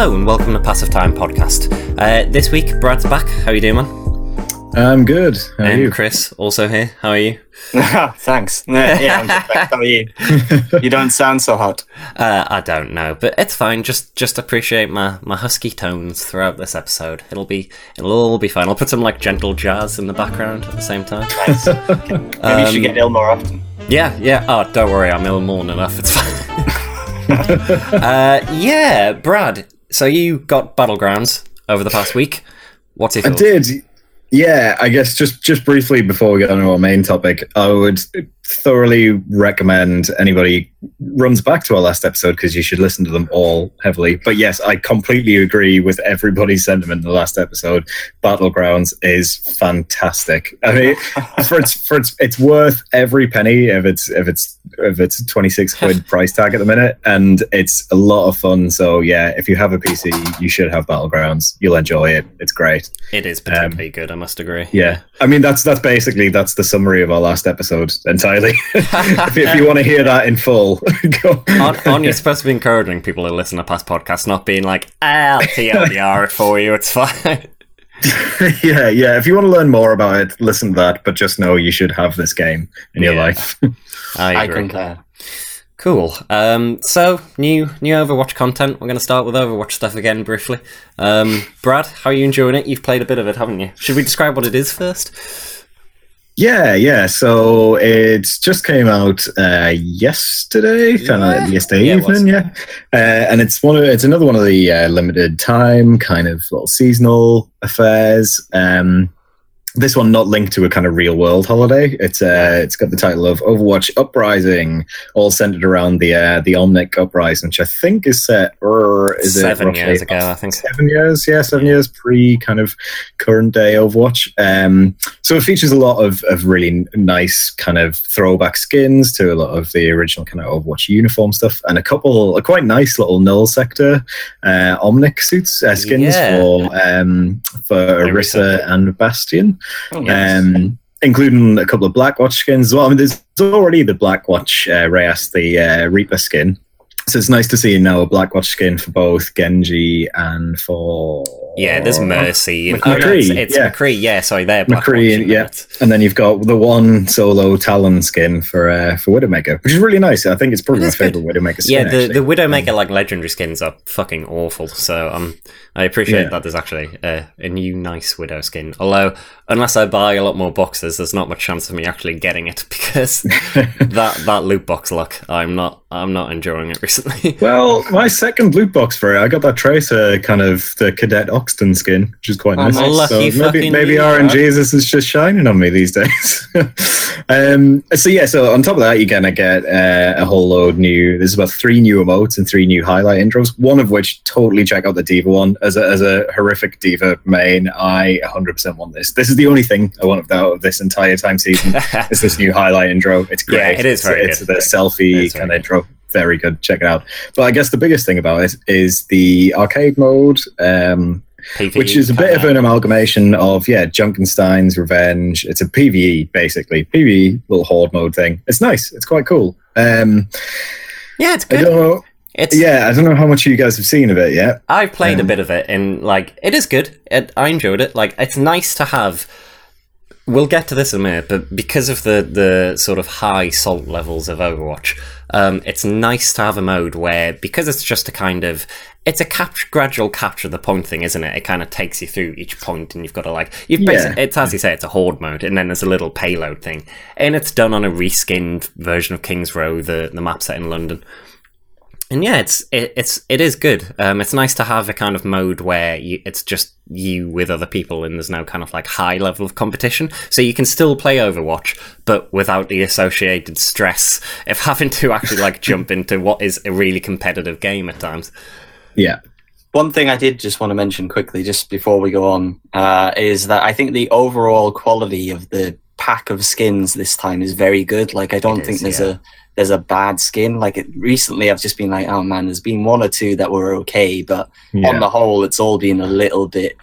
Hello and welcome to Passive Time Podcast. Uh, this week, Brad's back. How are you doing, man? I'm good. How are and you? Chris also here. How are you? Thanks. Yeah, yeah, I'm good. How are you? You don't sound so hot. Uh, I don't know, but it's fine. Just just appreciate my, my husky tones throughout this episode. It'll be it'll all be fine. I'll put some like gentle jazz in the background at the same time. Nice. Maybe you should get ill more often. Yeah, yeah. Oh, don't worry, I'm ill more than enough. It's fine. uh, yeah, Brad. So you got battlegrounds over the past week. What's it? I did. Yeah, I guess just just briefly before we get on to our main topic, I would thoroughly recommend anybody runs back to our last episode because you should listen to them all heavily. But yes, I completely agree with everybody's sentiment in the last episode. Battlegrounds is fantastic. I mean, for its for its it's worth every penny if it's if it's if it's twenty six quid price tag at the minute, and it's a lot of fun. So yeah, if you have a PC, you should have Battlegrounds. You'll enjoy it. It's great. It is particularly good. I must agree. Yeah, I mean that's that's basically that's the summary of our last episode entirely. if, if you want to hear that in full, go. Aren't, aren't you supposed to be encouraging people to listen to past podcasts, not being like, ah, I'll TLDR it for you, it's fine. yeah, yeah. If you want to learn more about it, listen to that. But just know you should have this game in your life. I I concur. Cool. Um, so new new Overwatch content. We're going to start with Overwatch stuff again briefly. Um, Brad, how are you enjoying it? You've played a bit of it, haven't you? Should we describe what it is first? Yeah, yeah. So it just came out uh, yesterday, kind Yeah. yesterday Yeah, evening. Yeah, uh, and it's one of it's another one of the uh, limited time kind of little seasonal affairs. Um, this one not linked to a kind of real world holiday. It's uh, it's got the title of Overwatch Uprising, all centered around the uh, the Omnic uprising, which I think is set or is Seven it years ago, I think. Seven years, yeah, seven years pre kind of current day Overwatch. Um, so it features a lot of, of really n- nice kind of throwback skins to a lot of the original kind of Overwatch uniform stuff, and a couple, a quite nice little null sector uh, Omnic suits uh, skins Yeah. for um, for Orisa and Bastion Oh, um, including a couple of Blackwatch skins as well. I mean, there's already the Blackwatch uh, Reyes, the uh, Reaper skin. So it's nice to see now a Blackwatch skin for both Genji and for Yeah, there's Mercy. and- McCree, oh, it's, it's yeah. McCree. Yeah, sorry, they're McCree, Blackwatch, yeah. isn't it? and then you've got the one solo Talon skin for uh, for Widowmaker, which is really nice. I think it's probably It my is good. favorite Widowmaker skin. Yeah, the, actually. the Widowmaker like legendary skins are fucking awful. So um, I appreciate Yeah. that there's actually a, a new nice Widow skin. Although unless I buy a lot more boxes, there's not much chance of me actually getting it because that that loot box luck, I'm not I'm not enjoying it recently. Well, my second loot box for it, I got that Tracer kind of the Cadet Oxton skin, which is quite Oh, nice. So maybe maybe you, RNG is just shining on me these days. um, so yeah, so on top of that, you're gonna get uh, a whole load new. There's about three new emotes and three new highlight intros. One of which totally check out the D.Va one as a, as a horrific D.Va main. I 100% want this. This is the only thing I want out of this entire time season. is this new highlight intro? It's great. Yeah, it is very It's, good. it's the selfie kind of intro. Very good. Check it out. But I guess the biggest thing about it is the arcade mode, um, PvE which is a bit of an amalgamation of yeah, Junkenstein's Revenge. It's a PVE basically, PVE little horde mode thing. It's nice. It's quite cool. Um, yeah, it's I good. don't know. It's Yeah, I don't know how much you guys have seen of it yet. I've played a Um, bit of it, and like it is good. It, I enjoyed it. Like it's nice to have. We'll get to this in a minute, but because of the the sort of high salt levels of Overwatch, um, it's nice to have a mode where because it's just a kind of it's a capture, gradual capture the point thing, isn't it? It kind of takes you through each point, and you've got to like you've Yeah. basically it's as you say, it's a horde mode, and then there's a little payload thing, and it's done on a reskinned version of Kings Row, the the map set in London. And yeah, it's it, it's it is good. Um, it's nice to have a kind of mode where you, it's just you with other people, and there's no kind of like high level of competition. So you can still play Overwatch, but without the associated stress of having to actually like jump into what is a really competitive game at times. Yeah. One thing I did just want to mention quickly, just before we go on, uh, is that I think the overall quality of the pack of skins this time is very good. Like, I don't It think there's yeah. a there's a bad skin. Like, it, recently I've just been like, oh man, there's been one or two that were okay, but yeah. on the whole, it's all been a little bit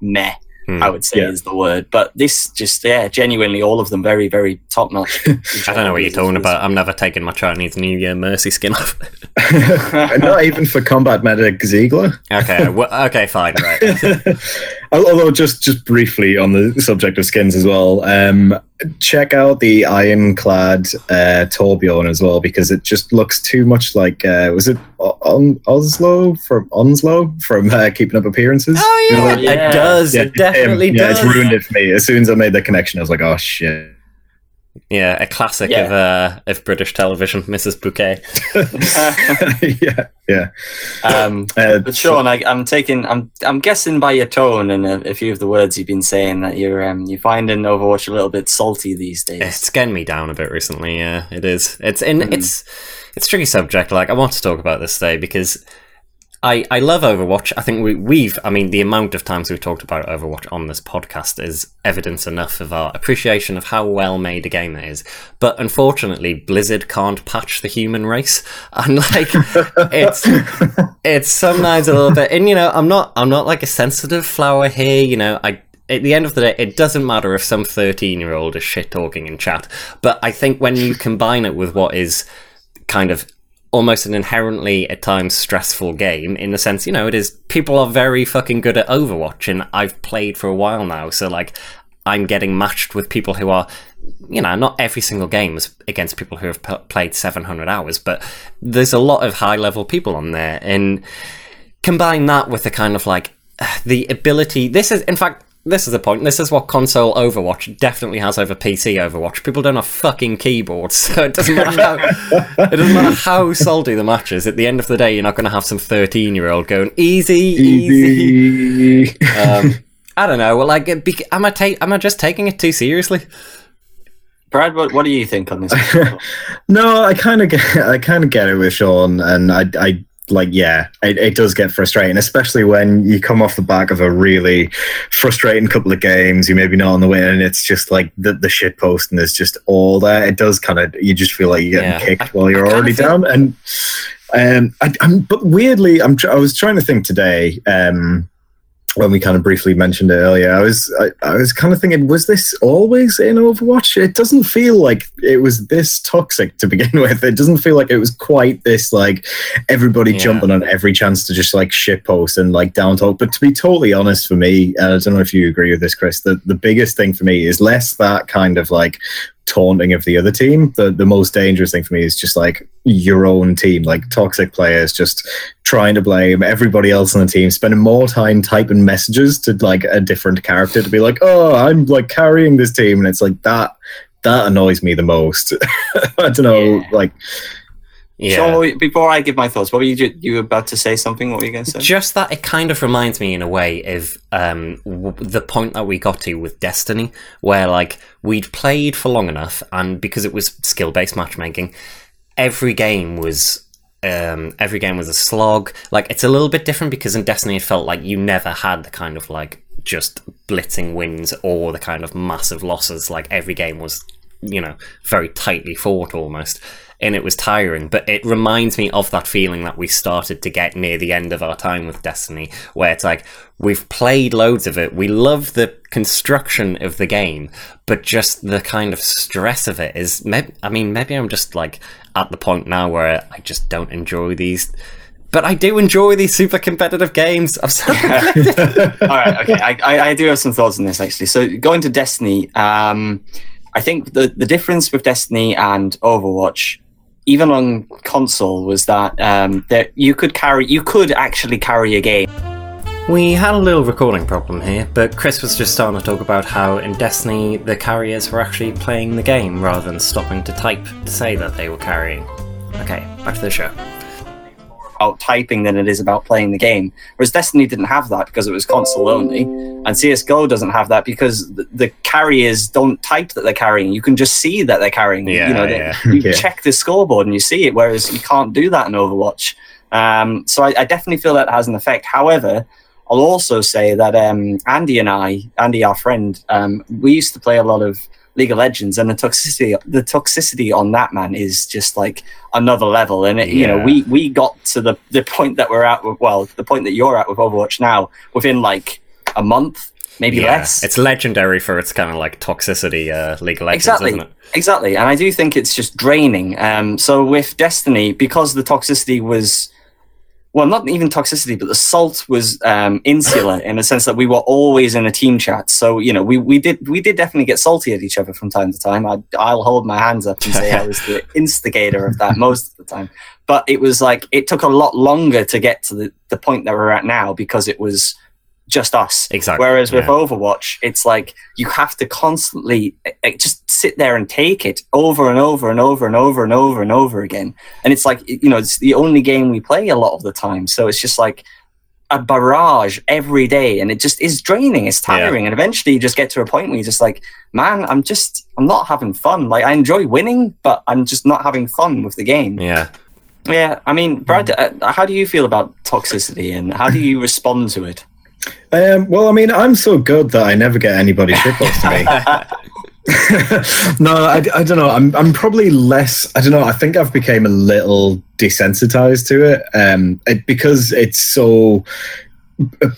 meh. Hmm. I would say Yeah. is the word. But this just yeah, genuinely all of them very very top notch. I don't know what you're talking about. I'm never taking my Chinese New Year Mercy skin off. Not even for combat medic Ziegler. okay, well, okay, fine, right. Although, just just briefly on the subject of skins as well, um, check out the ironclad uh, Torbjorn as well because it just looks too much like uh, was it on Oslo from Onslow from uh, Keeping Up Appearances? Oh You know yeah, Yeah. it does. Yeah, it definitely him. yeah, does. it's ruined it for me. As soon as I made the connection, I was like, oh shit. Yeah, a classic Yeah. of uh, of British television, Mrs. Bouquet. yeah, yeah. um, Uh, but Sean, I, I'm taking. I'm. I'm guessing by your tone and a, a few of the words you've been saying that you're. Um, you're finding Overwatch a little bit salty these days. It's getting me down a bit recently. Yeah, it is. It's in. Mm. It's it's a tricky subject. Like I want to talk about this today because I I love Overwatch. I think we we've. I mean, the amount of times we've talked about Overwatch on this podcast is evidence enough of our appreciation of how well made a game it is. But unfortunately, Blizzard can't patch the human race, and like it's it's sometimes a little bit. And you know, I'm not I'm not like a sensitive flower here. You know, I at the end of the day, it doesn't matter if some 13 year old is shit talking in chat. But I think when you combine it with what is kind of almost an inherently at times stressful game, in the sense, you know, it is people are very fucking good at Overwatch, and I've played for a while now, so like I'm getting matched with people who are. You know, not every single game is against people who have p- played 700 hours, but there's a lot of high level people on there. And combine that with the kind of like the ability. This is, in fact, this is the point. This is what console Overwatch definitely has over PC Overwatch. People don't have fucking keyboards, so it doesn't matter how it doesn't matter how salty the match is. At the end of the day, you're not going to have some 13 year old going easy, easy. Easy. Um, I don't know. Well, like, it bec- am I ta- am I just taking it too seriously? Brad, what, what do you think on this? No, I kind of get, I kind of get it with Sean, and I, I like, yeah, it, it does get frustrating, especially when you come off the back of a really frustrating couple of games. You maybe not on the win, and it's just like the the shit post, and there's just all there. It does kind of, you just feel like you're getting Yeah. kicked I- while you're already down, and um, I, I'm, but weirdly, I'm, tr- I was trying to think today, um. When we kind of briefly mentioned it earlier, I was I, I was kind of thinking, was this always in Overwatch? It doesn't feel like it was this toxic to begin with. It doesn't feel like it was quite this like everybody Yeah. jumping on every chance to just like shit post and like down talk. But to be totally honest, for me, I don't know if you agree with this, Chris, the, the biggest thing for me is less that kind of like taunting of the other team. The the most dangerous thing for me is just like your own team, like toxic players just trying to blame everybody else on the team, spending more time typing messages to like a different character to be like, oh, I'm like carrying this team, and it's like that. That annoys me the most. I don't know, Yeah. like Yeah. Sean, what were you- before I give my thoughts, what were you you were about to say something? What were you going to say? Just that it kind of reminds me in a way of um, w- the point that we got to with Destiny, where like we'd played for long enough, and because it was skill based matchmaking, every game was. Um, every game was a slog. Like it's a little bit different because in Destiny it felt like you never had the kind of like just blitzing wins or the kind of massive losses. Like every game was, you know, very tightly fought almost and it was tiring. But it reminds me of that feeling that we started to get near the end of our time with Destiny, where it's like we've played loads of it, we love the construction of the game, but just the kind of stress of it is. Maybe, I mean, maybe I'm just like at the point now where I just don't enjoy these. But I do enjoy these super competitive games. I'm so All right, okay. I, I, I do have some thoughts on this actually. So going to Destiny, um, I think the the difference with Destiny and Overwatch, even on console, was that um, that you could carry, you could actually carry a game. We had a little recording problem here, but Chris was just starting to talk about how in Destiny the carriers were actually playing the game rather than stopping to type to say that they were carrying. Okay, back to the show. About typing than it is about playing the game. Whereas Destiny didn't have that because it was console only, and CS:GO doesn't have that because the, the carriers don't type that they're carrying. You can just see that they're carrying. Yeah, you know, they- yeah. you Yeah. check the scoreboard and you see it, whereas you can't do that in Overwatch. Um, so I, I definitely feel that has an effect. However. I'll also say that um, Andy and I, Andy, our friend, um, we used to play a lot of League of Legends, and the toxicity, the toxicity on that man is just like another level. And it, you know, we we got to the the point that we're at with, well, the point that you're at with Overwatch now within like a month. maybe yeah, less. it's legendary for its kind of like toxicity, uh, League of Legends, exactly isn't it? exactly and i do think it's just draining um so with destiny because the toxicity was well not even toxicity but the salt was um insular in the sense that we were always in a team chat. So you know we we did we did definitely get salty at each other from time to time. I, i'll hold my hands up and say i was the instigator of that most of the time. But it was like it took a lot longer to get to the, the point that we're at now because it was just us Exactly. Whereas with yeah. Overwatch, it's like you have to constantly uh, just sit there and take it over and over and over and over and over and over again. And it's like, you know, it's the only game we play a lot of the time. So it's just like a barrage every day. And it just is draining. It's Yeah. tiring. And eventually you just get to a point where you're just like, man, I'm just, I'm not having fun. Like I enjoy winning, but I'm just not having fun with the game. Yeah. Yeah. I mean, Brad, uh, how do you feel about toxicity and how do you respond to it? Um, well, I mean, I'm so good that I never get anybody shitpost to me. no, I, I don't know. I'm I'm probably less. I don't know. I think I've become a little desensitized to it, um, it, because it's so uh,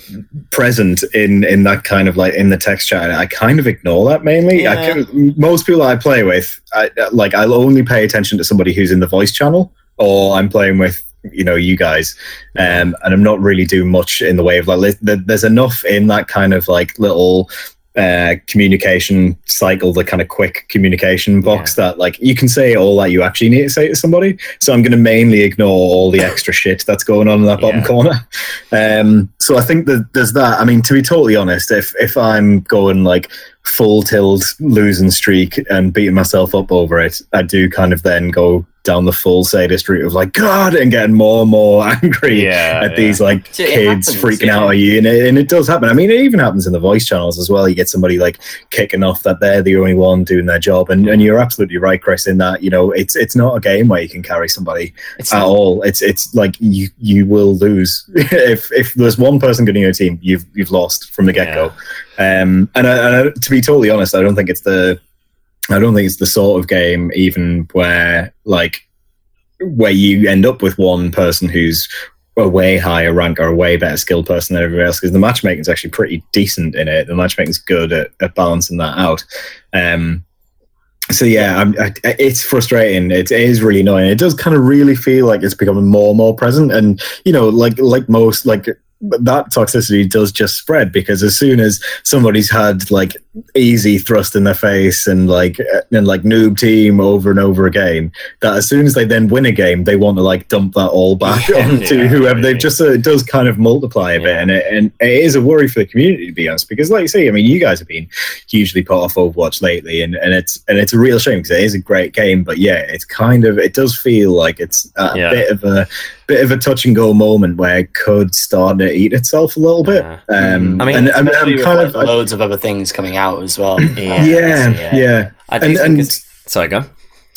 present in in that kind of like in the text chat. I kind of ignore that mainly. I Yeah. can, most people I play with, I, like I'll only pay attention to somebody who's in the voice channel, or I'm playing with you know you guys. Um and i'm not really doing much in the way of like there's enough in that kind of like little uh communication cycle the kind of quick communication box that like you can say all that you actually need to say to somebody. So i'm going to mainly ignore all the extra shit that's going on in that bottom Yeah. corner. Um so i think that there's that. I mean to be totally honest if if i'm going like full tilt losing streak and beating myself up over it i do kind of then go down the full sadist route of like god and getting more and more angry Yeah, at yeah. these like It kids happens, freaking yeah. out at you and it, and it does happen. I mean it even happens in the voice channels as well. You get somebody like kicking off that they're the only one doing their job and, and you're absolutely right chris in that you know it's it's not a game where you can carry somebody It's at all. It's it's like you you will lose if if there's one person getting your team you've you've lost from the get-go. Um and, I, and I, to be totally honest i don't think it's the i don't think it's the sort of game even where like where you end up with one person who's a way higher rank or a way better skilled person than everybody else because the matchmaking is actually pretty decent in it. The matchmaking's good at, at balancing that out. Um, so yeah, I, it's frustrating. It is really annoying. It does kind of really feel like it's becoming more and more present, and you know, like like most like that toxicity does just spread because as soon as somebody's had like easy thrust in their face and like uh, and like noob team over and over again, that as soon as they then win a game, they want to like dump that all back Yeah, onto yeah, whoever really. they've just uh, it does kind of multiply a bit, and it and it is a worry for the community to be honest. Because like you say, I mean, you guys have been hugely put off Overwatch lately, and, and it's and it's a real shame because it is a great game, but yeah, it's kind of it does feel like it's a Yeah. bit of a bit of a touch and go moment where it could start to eat itself a little bit. Yeah. Um, I mean, and, and Especially I'm kind like, of I- loads of other things coming out as well. Yeah. yeah, yeah, I do And- think and- it's. Sorry, go.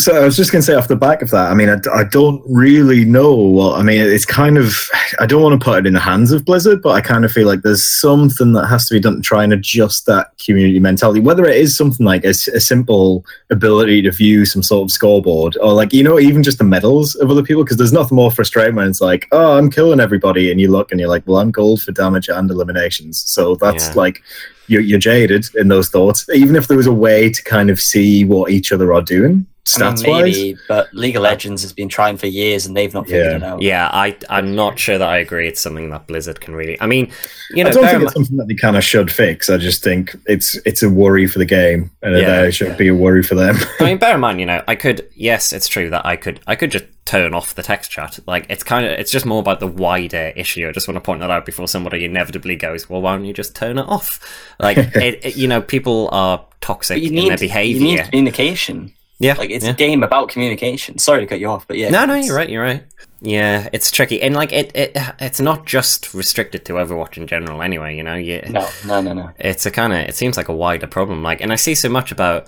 So I was just going to say off the back of that, I mean, I, I don't really know what, I mean, it's kind of, I don't want to put it in the hands of Blizzard, but I kind of feel like there's something that has to be done to try and adjust that community mentality, whether it is something like a simple ability to view some sort of scoreboard or like, you know, even just the medals of other people, because there's nothing more frustrating when it's like, oh, I'm killing everybody. And you look and you're like, well, I'm gold for damage and eliminations. So that's Yeah. like, you're, you're jaded in those thoughts. Even if there was a way to kind of see what each other are doing, I mean, stats wise. maybe, but League of uh, Legends has been trying for years and they've not figured Yeah. it out. Yeah, I I'm not sure that I agree. It's something that Blizzard can really. I mean, you know, I don't think in it's something that they kind of should fix. I just think it's it's a worry for the game, and Yeah. it should be a worry for them. I mean, bear in mind, you know, I could. Yes, it's true that I could. I could just turn off the text chat. Like, it's kind of. It's just more about the wider issue. I just want to point that out before somebody inevitably goes, "Well, why don't you just turn it off?" Like, it, it- you know, people are toxic But you in need, their you behavior. need communication. Yeah, Like it's yeah. a game about communication. Sorry to cut you off, but yeah. No, no, you're right. You're right. Yeah, it's tricky, and like it, it, it's not just restricted to Overwatch in general. Anyway, you know, yeah, No, no, no, no. it's a kind of it seems like a wider problem like and i see so much about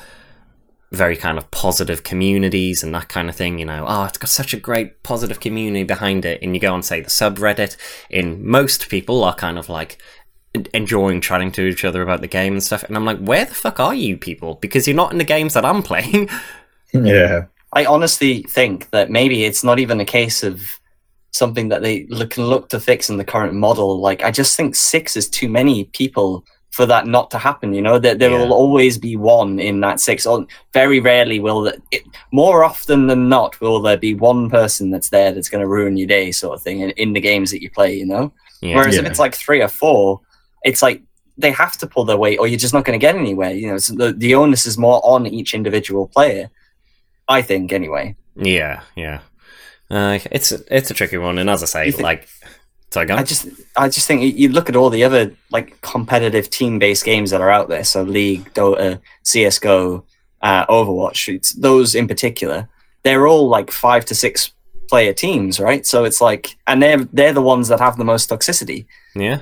very kind of positive communities and that kind of thing you know oh it's got such a great positive community behind it and you go on say the subreddit and most people are kind of like enjoying chatting to each other about the game and stuff and i'm like where the fuck are you people because you're not in the games that i'm playing yeah, I honestly think that maybe it's not even a case of something that they look, can look to fix in the current model. Like, I just think six is too many people for that not to happen. You know, there, there Yeah. will always be one in that six. Or very rarely will that. It, more often than not, will there be one person that's there that's going to ruin your day, sort of thing, in, in the games that you play. You know. Yeah. Whereas if it's like three or four, it's like they have to pull their weight, or you're just not going to get anywhere. You know, so the the onus is more on each individual player. I think, anyway. Yeah, yeah. Uh, it's it's a tricky one, and as I say, think- like, sorry. I just, I just think you- look at all the other like competitive team-based games that are out there. So League, Dota, CS:GO, uh, Overwatch. It's, those in particular, they're all like five to six player teams, right? So it's like, and they're they're the ones that have the most toxicity. yeah,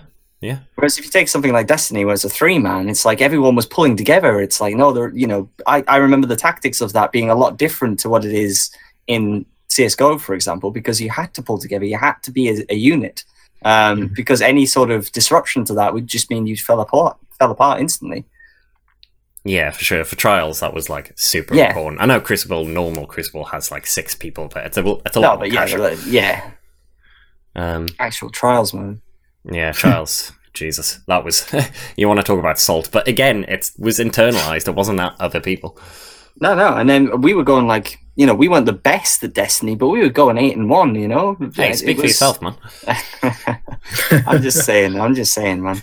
Whereas if you take something like Destiny, where it's a three man, it's like everyone was pulling together. It's like no, there, you know, I, I remember the tactics of that being a lot different to what it is in CS:GO, for example, because you had to pull together, you had to be a, a unit, um, because any sort of disruption to that would just mean you fell apart, fell apart instantly. yeah, for sure. For trials, that was like super Yeah. important. I know Crucible, normal Crucible has like six people, but it's a it's a No, lot but yeah, yeah, Um, actual trials mode. Yeah, trials. Jesus, that was you want to talk about salt, but again, it was internalized. It wasn't that other people. No, no, and then we were going like, you know, we weren't the best at Destiny, but we were going eight and one. You know, Hey, It speak for was- yourself, man. I'm just saying. I'm just saying, man.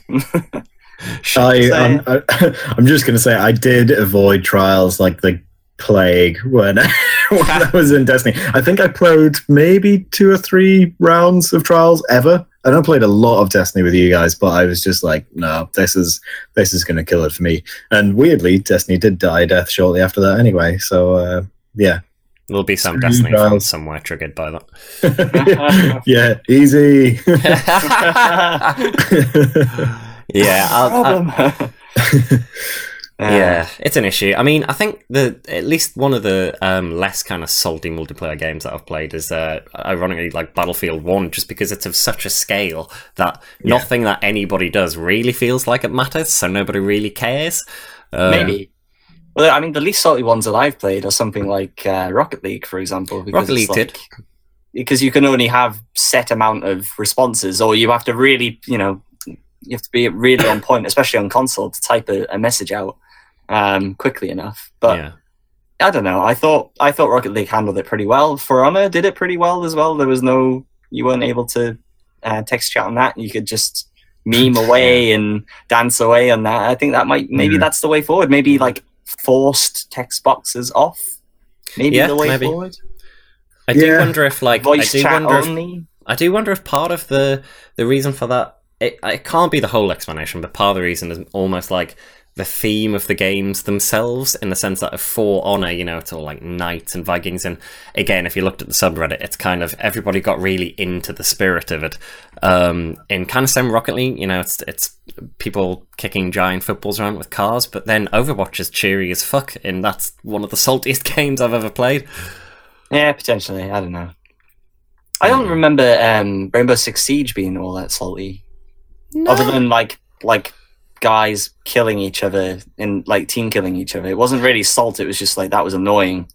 I, I'm, I, I'm just going to say I did avoid trials like the plague when, when I was in Destiny. I think I played maybe two or three rounds of trials ever. I don't played a lot of Destiny with you guys, but I was just like, no, this is this is going to kill it for me. And weirdly, Destiny did die death shortly after that anyway. So uh, yeah, There'll be some Three Destiny fans somewhere triggered by that. yeah, easy. yeah, I'll, I- problem. Yeah, it's an issue. I mean, I think the at least one of the um, less kind of salty multiplayer games that I've played is, uh, ironically, like Battlefield One, just because it's of such a scale that Yeah. nothing that anybody does really feels like it matters, so nobody really cares. Uh, Maybe. Well, I mean, the least salty ones that I've played are something like uh, Rocket League, for example. Because Rocket League did. like- Because you can only have set amount of responses, or you have to really, you know, you have to be really on point, especially on console, to type a, a message out um, quickly enough. But yeah, I don't know. I thought I thought Rocket League handled it pretty well. For Honor did it pretty well as well. There was no you weren't able to uh, text chat on that. You could just meme away and dance away on that. I think that might maybe Yeah. that's the way forward. Maybe like forced text boxes off. Maybe Yeah, the way maybe. forward. I do Yeah. wonder if like Voice I do chat wonder if only. I do wonder if part of the the reason for that it, it can't be the whole explanation, but part of the reason is almost like the theme of the games themselves, in the sense that for Honor, you know, it's all like knights and Vikings, and again, if you looked at the subreddit, it's kind of everybody got really into the spirit of it. Um, in kind of same Rocket League, you know, it's it's people kicking giant footballs around with cars, but then Overwatch is cheery as fuck, and that's one of the saltiest games I've ever played. Yeah, potentially. I don't know. I don't Hmm. remember um, Rainbow Six Siege being all that salty. other than like like guys killing each other and like team killing each other. It wasn't really salt. It was just like that was annoying.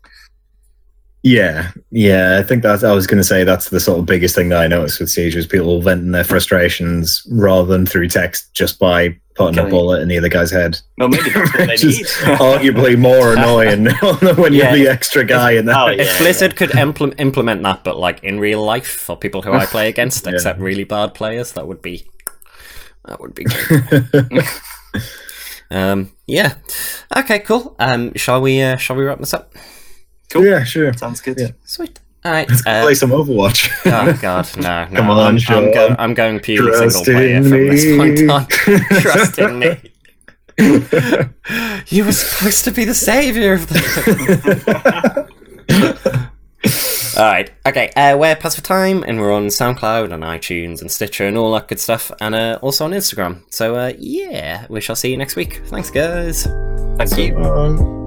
Yeah, yeah. I think that I was going to say that's the sort of biggest thing that I noticed with Siege was people venting their frustrations rather than through text, just by putting Killing. a bullet in the other guy's head. No, maybe that's what they Which is need. arguably more annoying when you're Yeah. the extra guy in that. Oh, If yeah, Blizzard could impl- implement that, but like in real life for people who I play against, Yeah. except really bad players, that would be that would be good. um, yeah. Okay, cool. Um, shall we? Uh, shall we wrap this up? Cool. yeah, sure. Sounds good. Yeah. Sweet. All right. Let's uh, play some Overwatch. oh God, no, no. Come on, I'm, I'm, go- I'm going purely Trust single player in from this me. point on. Trust in me. you were supposed to be the savior of the. All right. Okay. Uh, we're Passive Time, and we're on SoundCloud and iTunes and Stitcher and all that good stuff, and uh, also on Instagram. So uh, yeah, we shall see you next week. Thanks, guys. Thank you. Um,